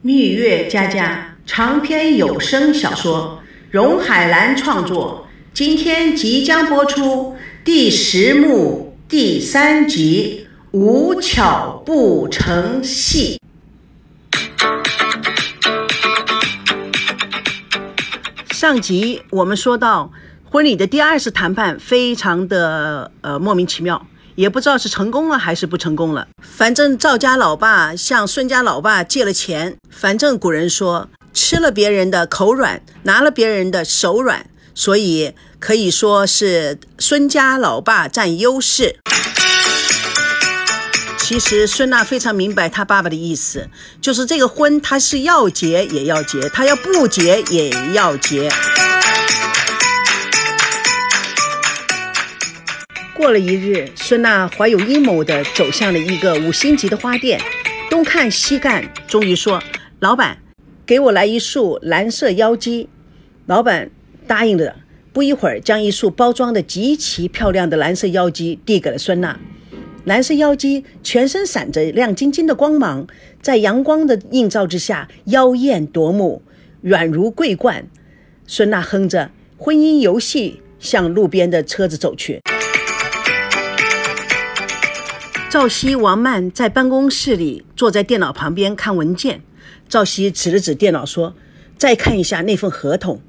蜜月佳佳长篇有声小说，荣海兰创作，今天即将播出第十幕第三集《无巧不成戏》。上集我们说到，婚礼的第二次谈判非常的呃莫名其妙。也不知道是成功了还是不成功了。反正赵家老爸向孙家老爸借了钱。反正古人说，吃了别人的口软，拿了别人的手软，所以可以说是孙家老爸占优势。其实孙娜非常明白他爸爸的意思，就是这个婚他是要结也要结，他要不结也要结。过了一日，孙娜怀有阴谋地走向了一个五星级的花店，东看西看，终于说：“老板，给我来一束蓝色妖姬。”老板答应了，不一会儿将一束包装的极其漂亮的蓝色妖姬递给了孙娜。蓝色妖姬全身闪着亮晶晶的光芒，在阳光的映照之下，妖艳夺目，软如桂冠。孙娜哼着婚姻游戏，向路边的车子走去。赵熙、王曼在办公室里坐在电脑旁边看文件。赵熙指了指电脑说：“再看一下那份合同。”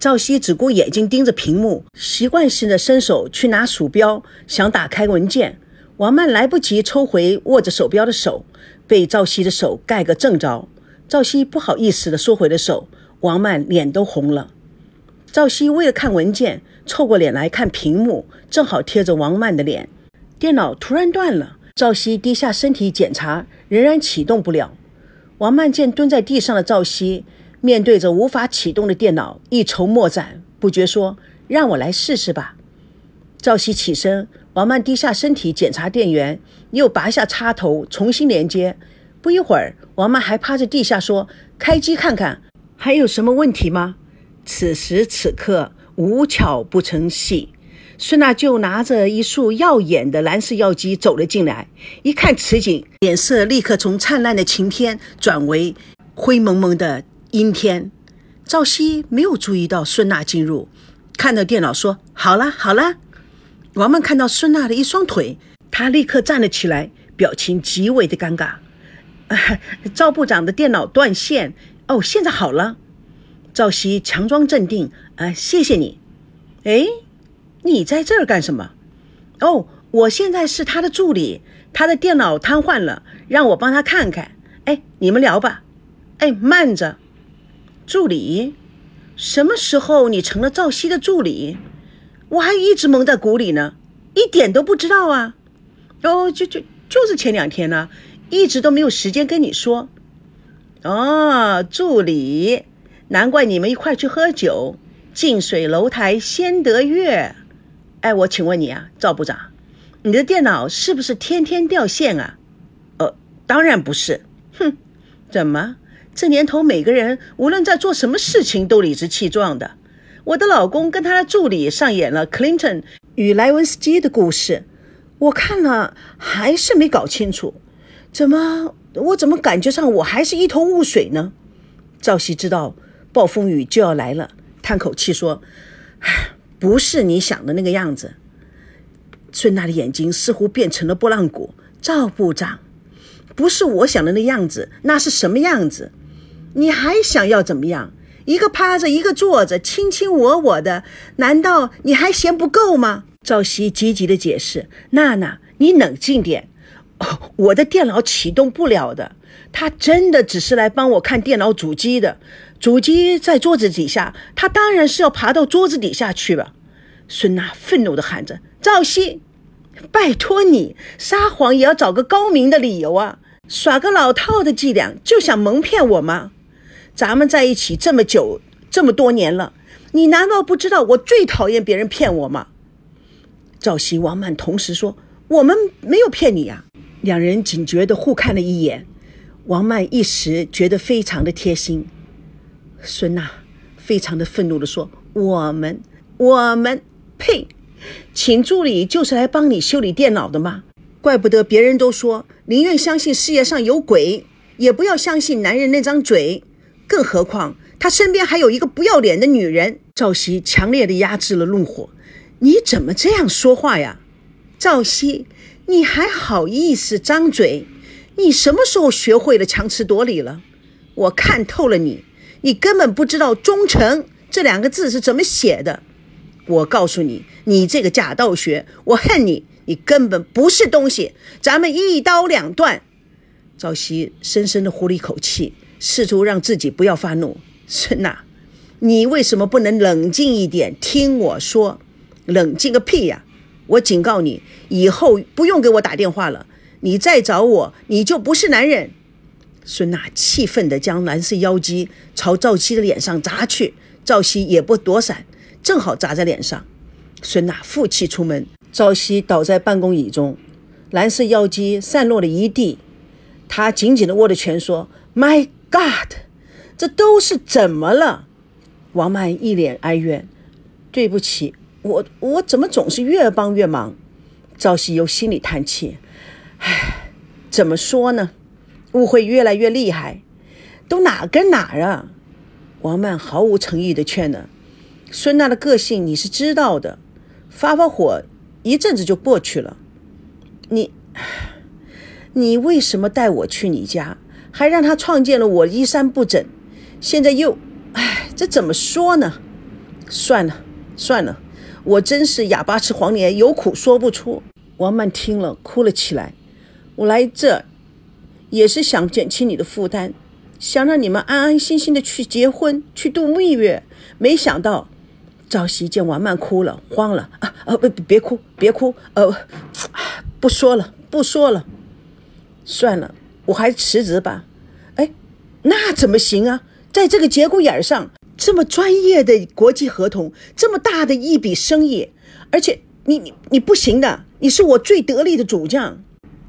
赵熙只顾眼睛盯着屏幕，习惯性的伸手去拿鼠标，想打开文件。王曼来不及抽回握着手标的手，被赵熙的手盖个正着。赵熙不好意思的缩回了手，王曼脸都红了。赵熙为了看文件，凑过脸来看屏幕，正好贴着王曼的脸。电脑突然断了，赵熙低下身体检查，仍然启动不了。王曼见蹲在地上的赵熙面对着无法启动的电脑，一筹莫展，不觉说：“让我来试试吧。”赵熙起身，王曼低下身体检查电源，又拔下插头重新连接。不一会儿，王曼还趴在地下说：“开机看看，还有什么问题吗？”此时此刻，无巧不成戏。孙娜就拿着一束耀眼的蓝色药剂走了进来，一看此景，脸色立刻从灿烂的晴天转为灰蒙蒙的阴天。赵熙没有注意到孙娜进入，看到电脑说：“好了好了。”王曼看到孙娜的一双腿，他立刻站了起来，表情极为的尴尬。赵部长的电脑断线，哦，现在好了。赵熙强装镇定，啊，谢谢你。哎。你在这儿干什么？哦，我现在是他的助理，他的电脑瘫痪了，让我帮他看看。哎，你们聊吧。哎，慢着，助理，什么时候你成了赵熙的助理？我还一直蒙在鼓里呢，一点都不知道啊。哦，就就就是前两天呢，一直都没有时间跟你说。哦，助理，难怪你们一块去喝酒，近水楼台先得月。哎，我请问你啊，赵部长，你的电脑是不是天天掉线啊？呃，当然不是。哼，怎么这年头每个人无论在做什么事情都理直气壮的？我的老公跟他的助理上演了 Clinton 与莱文斯基的故事，我看了还是没搞清楚，怎么我怎么感觉上我还是一头雾水呢？赵熙知道暴风雨就要来了，叹口气说：“唉。”不是你想的那个样子。孙娜的眼睛似乎变成了拨浪鼓。赵部长，不是我想的那样子，那是什么样子？你还想要怎么样？一个趴着，一个坐着，卿卿我我的，难道你还嫌不够吗？赵熙积极的解释：“娜娜，你冷静点。我的电脑启动不了的，他真的只是来帮我看电脑主机的。”主机在桌子底下，他当然是要爬到桌子底下去了。孙娜愤怒地喊着：“赵熙，拜托你撒谎也要找个高明的理由啊！耍个老套的伎俩就想蒙骗我吗？咱们在一起这么久，这么多年了，你难道不知道我最讨厌别人骗我吗？”赵熙、王曼同时说：“我们没有骗你呀。”两人警觉地互看了一眼，王曼一时觉得非常的贴心。孙娜非常的愤怒地说：“我们，我们，呸！请助理就是来帮你修理电脑的吗？怪不得别人都说宁愿相信世界上有鬼，也不要相信男人那张嘴，更何况他身边还有一个不要脸的女人。赵熙强烈的压制了怒火：“你怎么这样说话呀，赵熙？你还好意思张嘴？你什么时候学会了强词夺理了？我看透了你，你根本不知道‘忠诚’这两个字是怎么写的。我告诉你，你这个假道学，我恨你！你根本不是东西，咱们一刀两断。”赵熙深深的呼了一口气，试图让自己不要发怒。孙娜，你为什么不能冷静一点？听我说，冷静个屁呀！我警告你，以后不用给我打电话了。你再找我，你就不是男人。孙娜气愤地将蓝色妖姬朝赵熙的脸上砸去，赵熙也不躲闪，正好砸在脸上。孙娜负气出门，赵熙倒在办公椅中，蓝色妖姬散落了一地。他紧紧地握着拳，说：“My God，这都是怎么了？”王曼一脸哀怨：“对不起，我我怎么总是越帮越忙？”赵熙又心里叹气：“唉，怎么说呢？误会越来越厉害，都哪跟哪啊？”王曼毫无诚意地劝呢：“孙娜的个性你是知道的，发发火一阵子就过去了。你。”你为什么带我去你家，还让他创建了我衣衫不整？现在又，唉，这怎么说呢？算了算了，我真是哑巴吃黄连，有苦说不出。王曼听了哭了起来。我来这，也是想减轻你的负担，想让你们安安心心的去结婚，去度蜜月。没想到，赵熙见王曼哭了，慌了啊啊！别别哭，别哭，呃，不说了，不说了。算了，我还是辞职吧。哎，那怎么行啊？在这个节骨眼上，这么专业的国际合同，这么大的一笔生意，而且你你你不行的，你是我最得力的主将。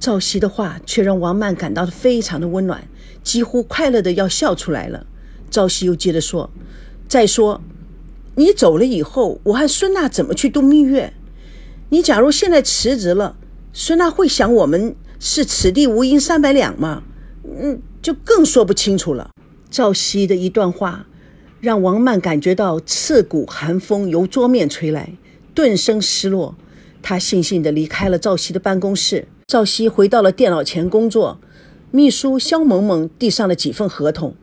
赵熙的话却让王曼感到非常的温暖，几乎快乐的要笑出来了。赵熙又接着说：“再说，你走了以后，我和孙娜怎么去度蜜月？你假如现在辞职了，孙娜会想我们。”是此地无银三百两吗？嗯，就更说不清楚了。赵熙的一段话，让王曼感觉到刺骨寒风由桌面吹来，顿生失落。他悻悻地离开了赵熙的办公室。赵熙回到了电脑前工作，秘书肖萌萌递上了几份合同。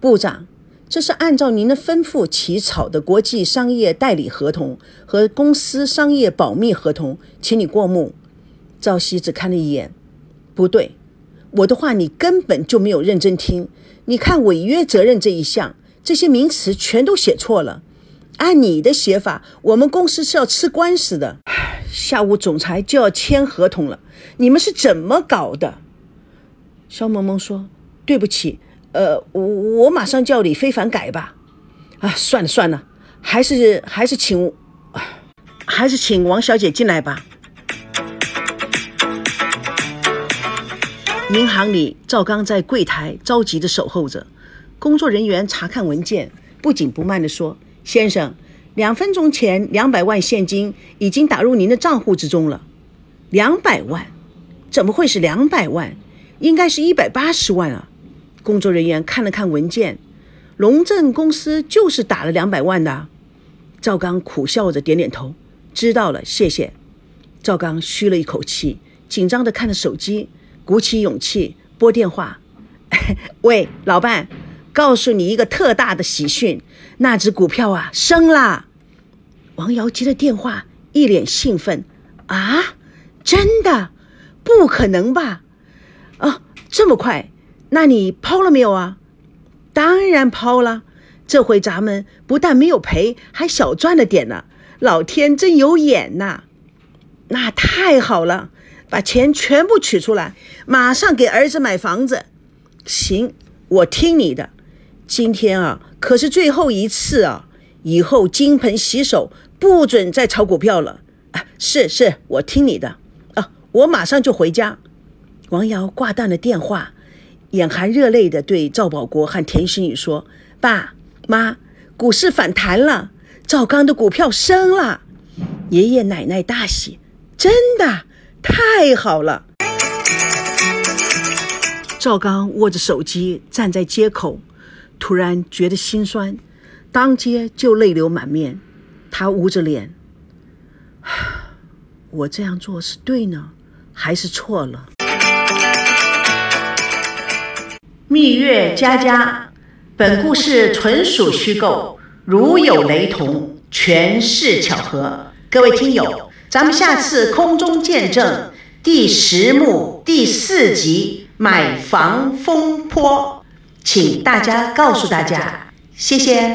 部长，这是按照您的吩咐起草的国际商业代理合同和公司商业保密合同，请你过目。赵熙只看了一眼。不对，我的话你根本就没有认真听。你看违约责任这一项，这些名词全都写错了。按你的写法，我们公司是要吃官司的。下午总裁就要签合同了，你们是怎么搞的？肖萌萌说：“对不起，呃，我我马上叫李非凡改吧。啊，算了算了，还是还是请，还是请王小姐进来吧。”银行里，赵刚在柜台着急地守候着。工作人员查看文件，不紧不慢地说：“先生，两分钟前两百万现金已经打入您的账户之中了。两百万？怎么会是两百万？应该是一百八十万啊！”工作人员看了看文件，龙镇公司就是打了两百万的。赵刚苦笑着点点头：“知道了，谢谢。”赵刚吁了一口气，紧张地看着手机。鼓起勇气拨电话，喂，老伴，告诉你一个特大的喜讯，那只股票啊升了。王瑶接了电话，一脸兴奋，啊，真的？不可能吧？哦，这么快？那你抛了没有啊？当然抛了，这回咱们不但没有赔，还小赚了点呢。老天真有眼呐！那太好了。把钱全部取出来，马上给儿子买房子。行，我听你的。今天啊，可是最后一次啊，以后金盆洗手，不准再炒股票了。啊，是是，我听你的。啊，我马上就回家。王瑶挂断了电话，眼含热泪的对赵保国和田心雨说：“爸妈，股市反弹了，赵刚的股票升了。”爷爷奶奶大喜，真的。太好了！赵刚握着手机站在街口，突然觉得心酸，当街就泪流满面。他捂着脸，我这样做是对呢，还是错了？蜜月佳佳，本故事纯属虚构，如有雷同，全是巧合。各位听友，咱们下次空中见证第十幕第四集买房风波，请大家告诉大家，谢谢。